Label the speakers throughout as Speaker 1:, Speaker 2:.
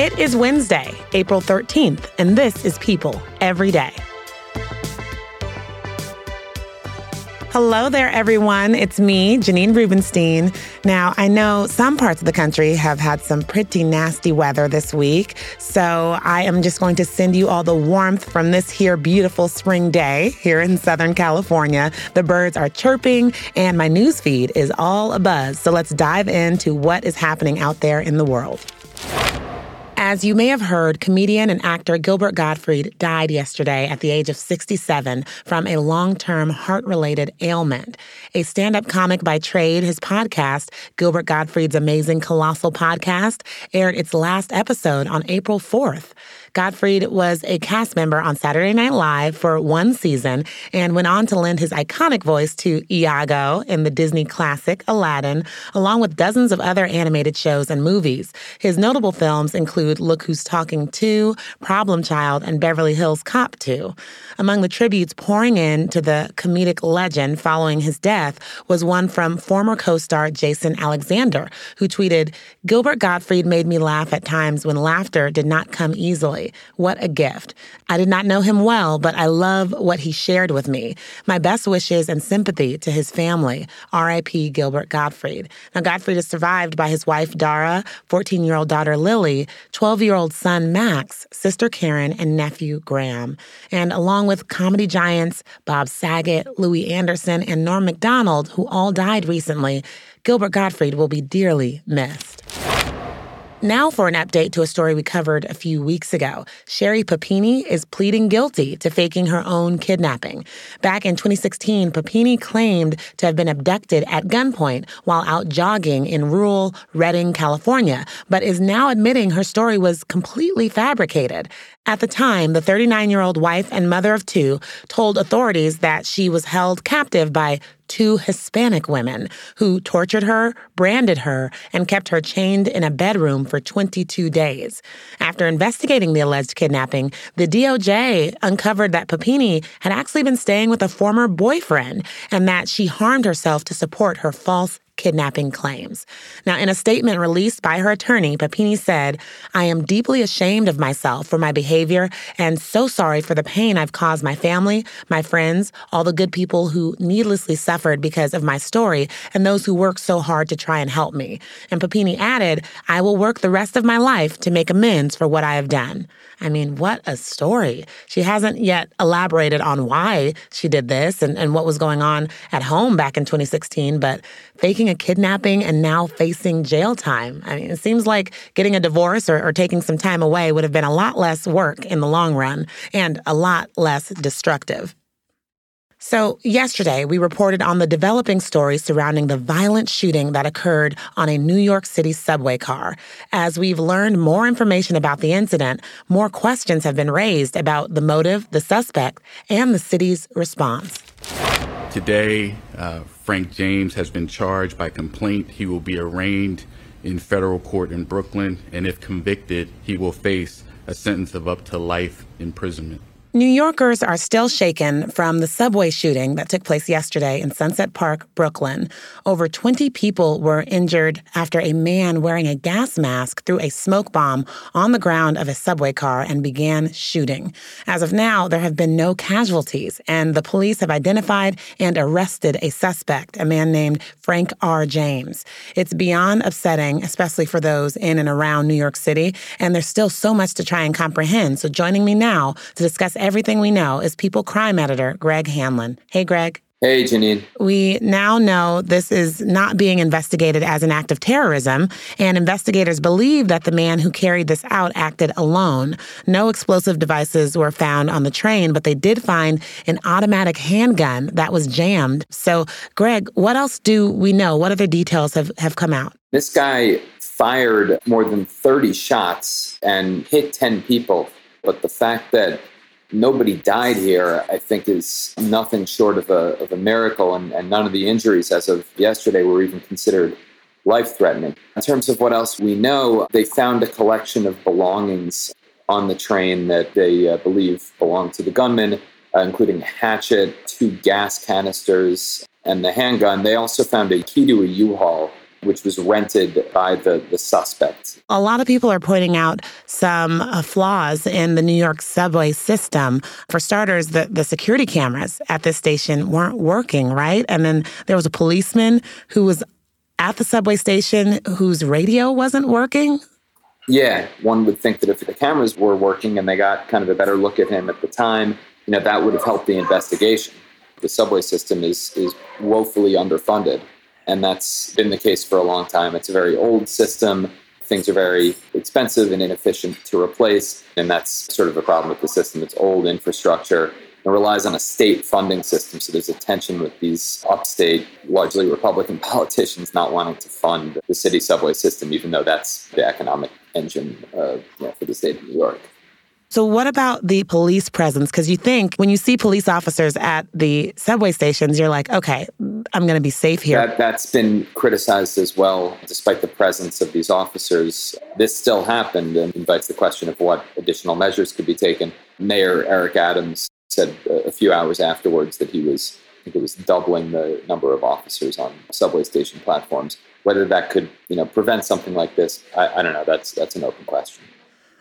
Speaker 1: It is Wednesday, April 13th, and this is People Every Day. Hello there, everyone. It's me, Janine Rubenstein. Now, I know some parts of the country have had some pretty nasty weather this week, so I am just going to send you all the warmth from this here beautiful spring day here in Southern California. The birds are chirping, and my news feed is all abuzz. So let's dive into what is happening out there in the world. As you may have heard, comedian and actor Gilbert Gottfried died yesterday at the age of 67 from a long term heart related ailment. A stand up comic by trade, his podcast, Gilbert Gottfried's Amazing Colossal Podcast, aired its last episode on April 4th. Gottfried was a cast member on Saturday Night Live for one season and went on to lend his iconic voice to Iago in the Disney classic Aladdin, along with dozens of other animated shows and movies. His notable films include Look Who's Talking 2, Problem Child, and Beverly Hills Cop 2. Among the tributes pouring in to the comedic legend following his death was one from former co star Jason Alexander, who tweeted, Gilbert Gottfried made me laugh at times when laughter did not come easily. What a gift. I did not know him well, but I love what he shared with me. My best wishes and sympathy to his family. R.I.P. Gilbert Gottfried. Now, Gottfried is survived by his wife, Dara, 14 year old daughter, Lily, 12 year old son, Max, sister, Karen, and nephew, Graham. And along with comedy giants Bob Saget, Louie Anderson, and Norm MacDonald, who all died recently, Gilbert Gottfried will be dearly missed. Now, for an update to a story we covered a few weeks ago. Sherri Papini is pleading guilty to faking her own kidnapping. Back in 2016, Papini claimed to have been abducted at gunpoint while out jogging in rural Redding, California, but is now admitting her story was completely fabricated. At the time, the 39 year old wife and mother of two told authorities that she was held captive by two Hispanic women who tortured her, branded her, and kept her chained in a bedroom for 22 days. After investigating the alleged kidnapping, the DOJ uncovered that Papini had actually been staying with a former boyfriend and that she harmed herself to support her false kidnapping claims. Now, in a statement released by her attorney, Papini said, I am deeply ashamed of myself for my behavior and so sorry for the pain I've caused my family, my friends, all the good people who needlessly suffered because of my story, and those who worked so hard to try and help me. And Papini added, I will work the rest of my life to make amends for what I have done. I mean, what a story. She hasn't yet elaborated on why she did this and, and what was going on at home back in 2016, but faking a kidnapping and now facing jail time. I mean, it seems like getting a divorce or, or taking some time away would have been a lot less work in the long run and a lot less destructive. So, yesterday, we reported on the developing story surrounding the violent shooting that occurred on a New York City subway car. As we've learned more information about the incident, more questions have been raised about the motive, the suspect, and the city's response.
Speaker 2: Today, uh, Frank James has been charged by complaint. He will be arraigned in federal court in Brooklyn, and if convicted, he will face a sentence of up to life imprisonment.
Speaker 1: New Yorkers are still shaken from the subway shooting that took place yesterday in Sunset Park, Brooklyn. Over 20 people were injured after a man wearing a gas mask threw a smoke bomb on the ground of a subway car and began shooting. As of now, there have been no casualties, and the police have identified and arrested a suspect, a man named Frank R. James. It's beyond upsetting, especially for those in and around New York City, and there's still so much to try and comprehend. So joining me now to discuss everything we know is People crime editor Greg Hanlon. Hey, Greg.
Speaker 3: Hey, Janine.
Speaker 1: We now know this is not being investigated as an act of terrorism, and investigators believe that the man who carried this out acted alone. No explosive devices were found on the train, but they did find an automatic handgun that was jammed. So, Greg, what else do we know? What other details have, have come out?
Speaker 3: This guy fired more than 30 shots and hit 10 people. But the fact that nobody died here, I think is nothing short of a, of a miracle. And, and none of the injuries as of yesterday were even considered life threatening. In terms of what else we know, they found a collection of belongings on the train that they uh, believe belonged to the gunman, uh, including a hatchet, two gas canisters, and the handgun. They also found a key to a U-Haul which was rented by the, the suspect.
Speaker 1: A lot of people are pointing out some uh, flaws in the New York subway system. For starters, the, the security cameras at this station weren't working, right? And then there was a policeman who was at the subway station whose radio wasn't working.
Speaker 3: Yeah, one would think that if the cameras were working and they got kind of a better look at him at the time, you know, that would have helped the investigation. The subway system is is woefully underfunded and that's been the case for a long time. It's a very old system. Things are very expensive and inefficient to replace, and that's sort of a problem with the system. It's old infrastructure and relies on a state funding system. So there's a tension with these upstate, largely Republican politicians not wanting to fund the city subway system, even though that's the economic engine uh, you know, for the state of New York.
Speaker 1: So, what about the police presence? Because you think when you see police officers at the subway stations, you're like, okay, I'm going to be safe here.
Speaker 3: That, that's been criticized as well, despite the presence of these officers. This still happened and invites the question of what additional measures could be taken. Mayor Eric Adams said a few hours afterwards that he was, I think it was doubling the number of officers on subway station platforms. Whether that could, you know, prevent something like this, I, I don't know. That's that's an open question.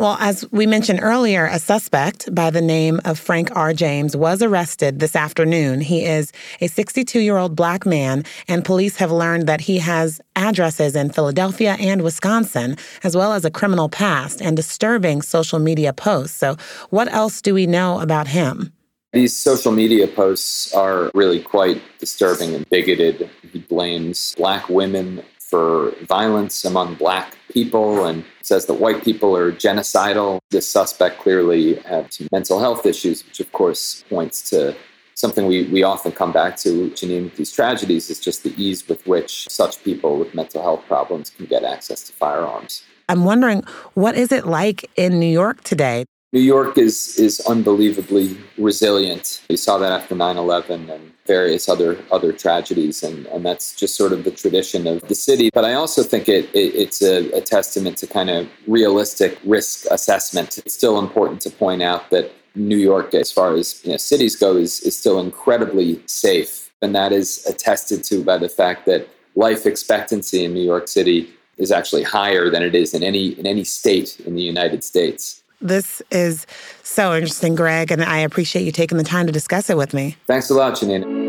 Speaker 1: Well, as we mentioned earlier, a suspect by the name of Frank R. James was arrested this afternoon. He is a 62 year old black man, and police have learned that he has addresses in Philadelphia and Wisconsin, as well as a criminal past and disturbing social media posts. So, what else do we know about him?
Speaker 3: These social media posts are really quite disturbing and bigoted. He blames black women for violence among black people and says that white people are genocidal. This suspect clearly had some mental health issues, which of course points to something we, we often come back to, Janine, with these tragedies is just the ease with which such people with mental health problems can get access to firearms.
Speaker 1: I'm wondering, what is it like in New York today?
Speaker 3: New York is is unbelievably resilient. We saw that after 9/11 and various other other tragedies, and, and that's just sort of the tradition of the city. But I also think it, it it's a, a testament to kind of realistic risk assessment. It's still important to point out that New York, as far as you know, cities go, is, is still incredibly safe, and that is attested to by the fact that life expectancy in New York City is actually higher than it is in any in any state in the United States.
Speaker 1: This is so interesting, Greg, and I appreciate you taking the time to discuss it with me.
Speaker 3: Thanks a lot, Janine.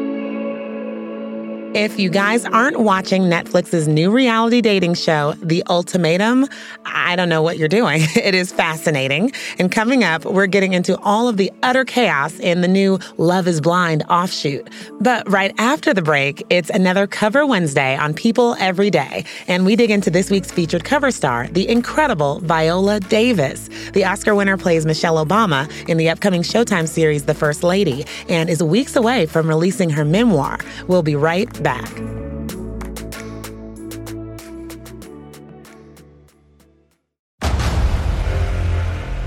Speaker 1: If you guys aren't watching Netflix's new reality dating show, The Ultimatum, I don't know what you're doing. It is fascinating. And coming up, we're getting into all of the utter chaos in the new Love is Blind offshoot. But right after the break, it's another Cover Wednesday on People Every Day. And we dig into this week's featured cover star, the incredible Viola Davis. The Oscar winner plays Michelle Obama in the upcoming Showtime series The First Lady and is weeks away from releasing her memoir. We'll be right back.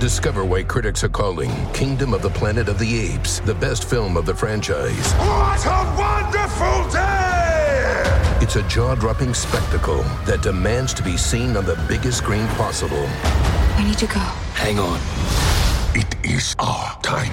Speaker 4: Discover why critics are calling Kingdom of the Planet of the Apes the best film of the franchise.
Speaker 5: What a wonderful day!
Speaker 4: It's a jaw dropping spectacle that demands to be seen on the biggest screen possible.
Speaker 6: I need to go.
Speaker 4: Hang on.
Speaker 5: It is our time.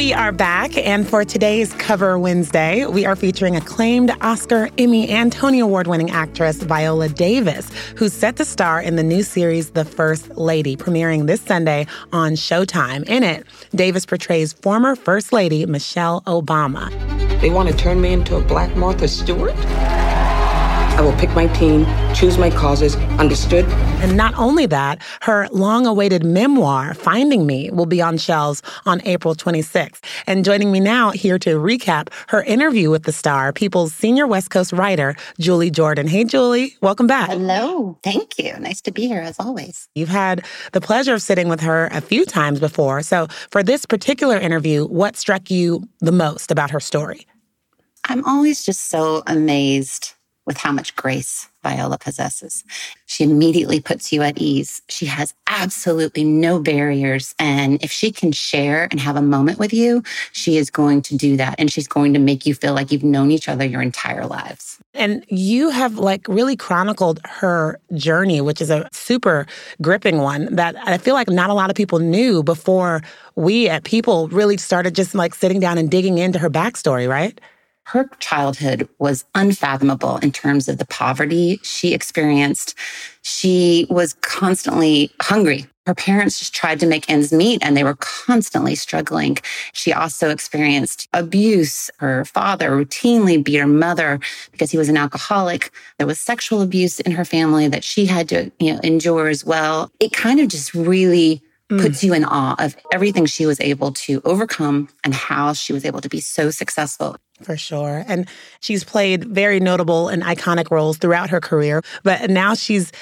Speaker 1: We are back, and for today's Cover Wednesday, we are featuring acclaimed Oscar, Emmy, and Tony Award winning actress Viola Davis, who's set to star in the new series The First Lady, premiering this Sunday on Showtime. In it, Davis portrays former First Lady Michelle Obama.
Speaker 6: They want to turn me into a black Martha Stewart? I will pick my team, choose my causes, understood?
Speaker 1: And not only that, her long awaited memoir, Finding Me, will be on shelves on April 26th. And joining me now here to recap her interview with the star, People's senior West Coast writer, Julie Jordan. Hey, Julie, welcome back.
Speaker 7: Hello. Thank you. Nice to be here as always.
Speaker 1: You've had the pleasure of sitting with her a few times before. So, for this particular interview, what struck you the most about her story?
Speaker 7: I'm always just so amazed with how much grace Viola possesses. She immediately puts you at ease. She has absolutely no barriers. And if she can share and have a moment with you, she is going to do that. And she's going to make you feel like you've known each other your entire lives.
Speaker 1: And you have like really chronicled her journey, which is a super gripping one that I feel like not a lot of people knew before we at People really started just like sitting down and digging into her backstory, right?
Speaker 7: Her childhood was unfathomable in terms of the poverty she experienced. She was constantly hungry. Her parents just tried to make ends meet and they were constantly struggling. She also experienced abuse. Her father routinely beat her mother because he was an alcoholic. There was sexual abuse in her family that she had to, you know, endure as well. It kind of just really puts mm. you in awe of everything she was able to overcome and how she was able to be so successful.
Speaker 1: For sure. And she's played very notable and iconic roles throughout her career. But now she's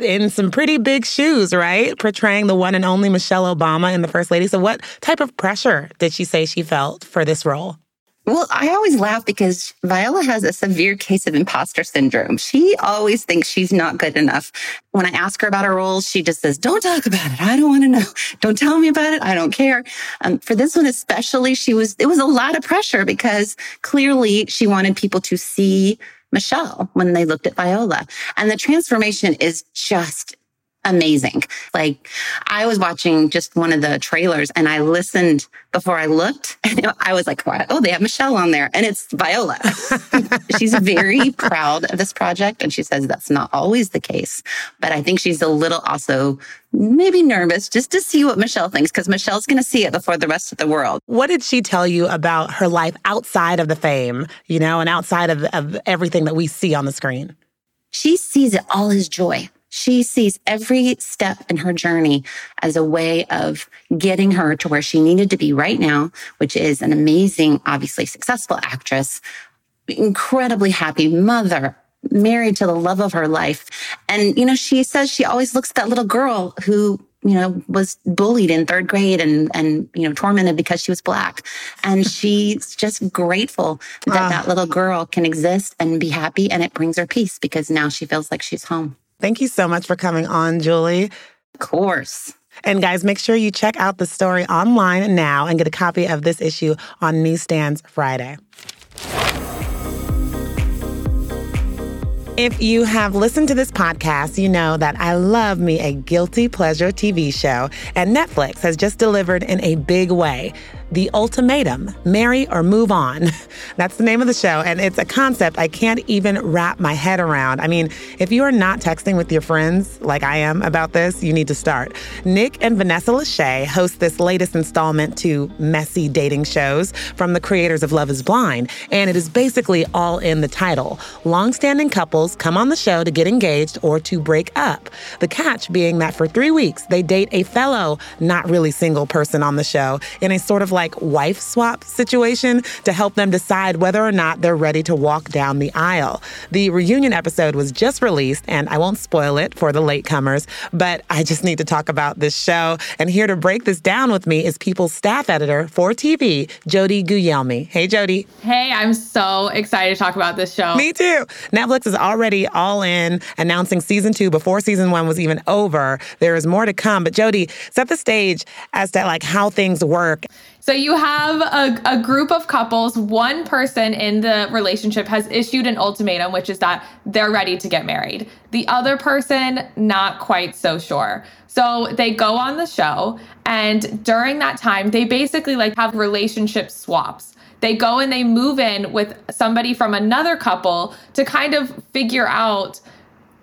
Speaker 1: in some pretty big shoes, right? Portraying the one and only Michelle Obama in The First Lady. So, what type of pressure did she say she felt for this role?
Speaker 7: Well, I always laugh because Viola has a severe case of imposter syndrome. She always thinks she's not good enough. When I ask her about her roles, she just says, don't talk about it. I don't want to know. Don't tell me about it. I don't care. Um, for this one, especially, she was, it was a lot of pressure because clearly she wanted people to see Michelle when they looked at Viola. And the transformation is just amazing. Like I was watching just one of the trailers and I listened before I looked and I was like, oh, they have Michelle on there and it's Viola. she's very proud of this project and she says that's not always the case, but I think she's a little also maybe nervous just to see what Michelle thinks because Michelle's going to see it before the rest of the world.
Speaker 1: What did she tell you about her life outside of the fame, you know, and outside of, of everything that we see on the screen?
Speaker 7: She sees it all as joy. She sees every step in her journey as a way of getting her to where she needed to be right now, which is an amazing, obviously successful actress, incredibly happy mother, married to the love of her life. And, you know, she says she always looks at that little girl who you know, was bullied in third grade and, and, you know, tormented because she was black. And she's just grateful that that little girl can exist and be happy. And it brings her peace because now she feels like she's home.
Speaker 1: Thank you so much for coming on, Julie.
Speaker 7: Of course.
Speaker 1: And guys, make sure you check out the story online now and get a copy of this issue on newsstands Friday. If you have listened to this podcast, you know that I love me a guilty pleasure TV show, and Netflix has just delivered in a big way. The Ultimatum Marry or Move On. That's the name of the show, and it's a concept I can't even wrap my head around. I mean, if you are not texting with your friends like I am about this, you need to start. Nick and Vanessa Lachey host this latest installment to messy dating shows from the creators of Love is Blind, and it is basically all in the title. Longstanding couples come on the show to get engaged or to break up. The catch being that for three weeks, they date a fellow, not really single person on the show in a sort of like like wife swap situation to help them decide whether or not they're ready to walk down the aisle. The reunion episode was just released, and I won't spoil it for the latecomers, but I just need to talk about this show. And here to break this down with me is People's staff editor for TV, Jodi Guglielmi. Hey, Jodi.
Speaker 8: Hey, I'm so excited to talk about this show.
Speaker 1: Me too. Netflix is already all in, announcing season two before season one was even over. There is more to come. But Jodi, set the stage as to like how things work.
Speaker 8: So you have a, a group of couples. One person in the relationship has issued an ultimatum, which is that they're ready to get married. The other person, not quite so sure. So they go on the show, and during that time, they basically like have relationship swaps. They go and they move in with somebody from another couple to kind of figure out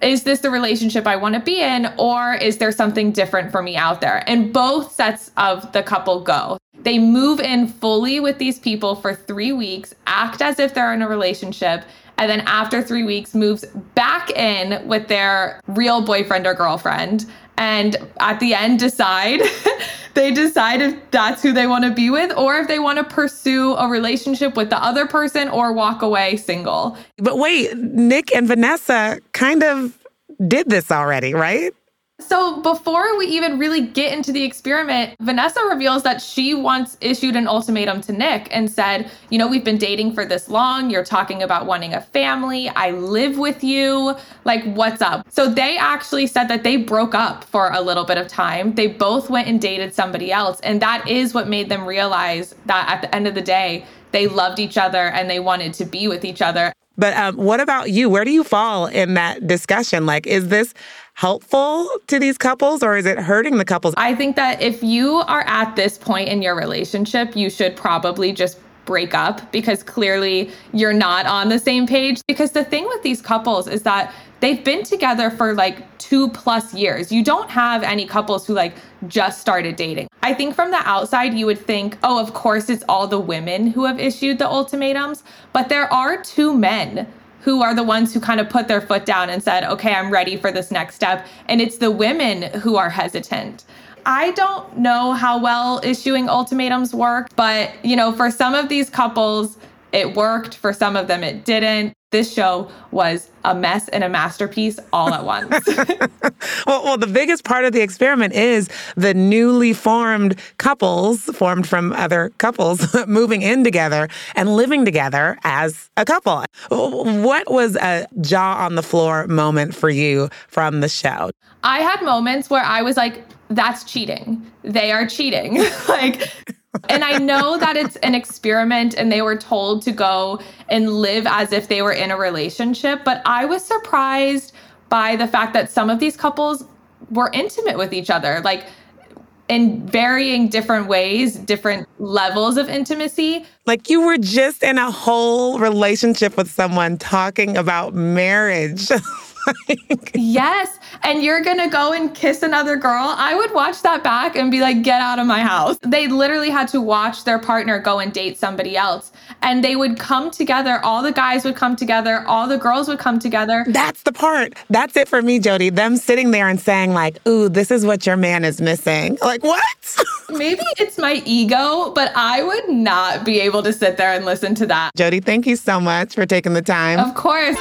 Speaker 8: is this the relationship I want to be in, or is there something different for me out there? And both sets of the couple go. They move in fully with these people for three weeks, act as if they're in a relationship, and then after three weeks, moves back in with their real boyfriend or girlfriend. And at the end, decide they decide if that's who they want to be with or if they want to pursue a relationship with the other person or walk away single.
Speaker 1: But wait, Nick and Vanessa kind of did this already, right?
Speaker 8: So before we even really get into the experiment, Vanessa reveals that she once issued an ultimatum to Nick and said, You know, we've been dating for this long. You're talking about wanting a family. I live with you. Like, what's up? So they actually said that they broke up for a little bit of time. They both went and dated somebody else. And that is what made them realize that at the end of the day, they loved each other and they wanted to be with each other.
Speaker 1: But um, what about you? Where do you fall in that discussion? Like, is this helpful to these couples or is it hurting the couples?
Speaker 8: I think that if you are at this point in your relationship, you should probably just break up because clearly you're not on the same page. Because the thing with these couples is that they've been together for like two plus years. You don't have any couples who like just started dating. I think from the outside, you would think, oh, of course, it's all the women who have issued the ultimatums. But there are two men who are the ones who kind of put their foot down and said, okay, I'm ready for this next step. And it's the women who are hesitant. I don't know how well issuing ultimatums work, but you know, for some of these couples, it worked. For some of them, it didn't. This show was a mess and a masterpiece all at once.
Speaker 1: well, well, the biggest part of the experiment is the newly formed couples, formed from other couples, moving in together and living together as a couple. What was a jaw on the floor moment for you from the show?
Speaker 8: I had moments where I was like, that's cheating. They are cheating. like, and I know that it's an experiment and they were told to go and live as if they were in a relationship, but I was surprised by the fact that some of these couples were intimate with each other. Like, in varying different ways, different levels of intimacy.
Speaker 1: Like you were just in a whole relationship with someone talking about marriage.
Speaker 8: yes. And you're going to go and kiss another girl. I would watch that back and be like, get out of my house. They literally had to watch their partner go and date somebody else. And they would come together. All the guys would come together. All the girls would come together.
Speaker 1: That's the part. That's it for me, Jodi. Them sitting there and saying, like, ooh, this is what your man is missing. Like, what?
Speaker 8: Maybe it's my ego, but I would not be able to sit there and listen to that.
Speaker 1: Jodi, thank you so much for taking the time.
Speaker 8: Of course.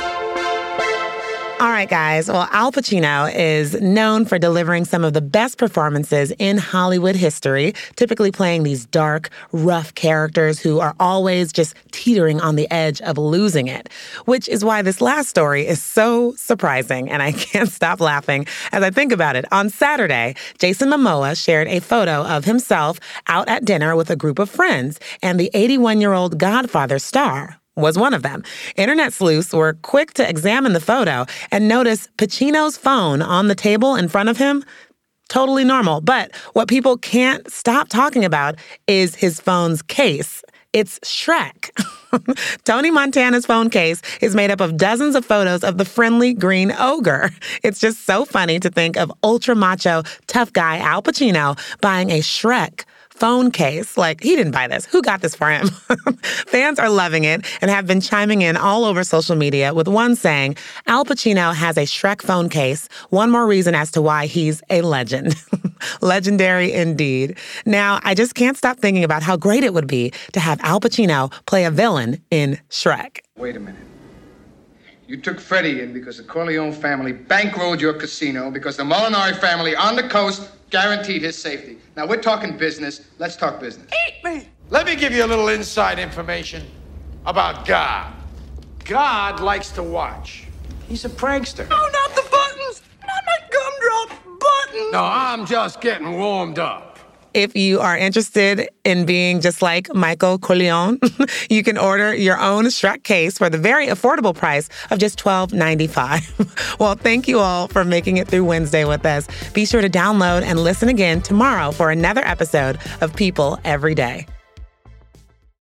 Speaker 1: All right, guys. Well, Al Pacino is known for delivering some of the best performances in Hollywood history, typically playing these dark, rough characters who are always just teetering on the edge of losing it, which is why this last story is so surprising. And I can't stop laughing as I think about it. On Saturday, Jason Momoa shared a photo of himself out at dinner with a group of friends and the 81 year old Godfather star was one of them. Internet sleuths were quick to examine the photo and notice Pacino's phone on the table in front of him. Totally normal. But what people can't stop talking about is his phone's case. It's Shrek. Tony Montana's phone case is made up of dozens of photos of the friendly green ogre. It's just so funny to think of ultra macho, tough guy Al Pacino buying a Shrek phone case. Like, he didn't buy this. Who got this for him? Fans are loving it and have been chiming in all over social media, with one saying, Al Pacino has a Shrek phone case. One more reason as to why he's a legend. Legendary indeed. Now, I just can't stop thinking about how great it would be to have Al Pacino play a villain in Shrek.
Speaker 9: Wait a minute. You took Freddie in because the Corleone family bankrolled your casino because the Molinari family on the coast guaranteed his safety. Now we're talking business. Let's talk business.
Speaker 5: Eat me! Let me give you a little inside information about God. God likes to watch. He's a prankster.
Speaker 10: Oh, not the buttons! Not my gumdrop buttons!
Speaker 5: No, I'm just getting warmed up.
Speaker 1: If you are interested in being just like Michael Corleone, you can order your own Shrek case for the very affordable price of just $12.95. well, thank you all for making it through Wednesday with us. Be sure to download and listen again tomorrow for another episode of People Every Day.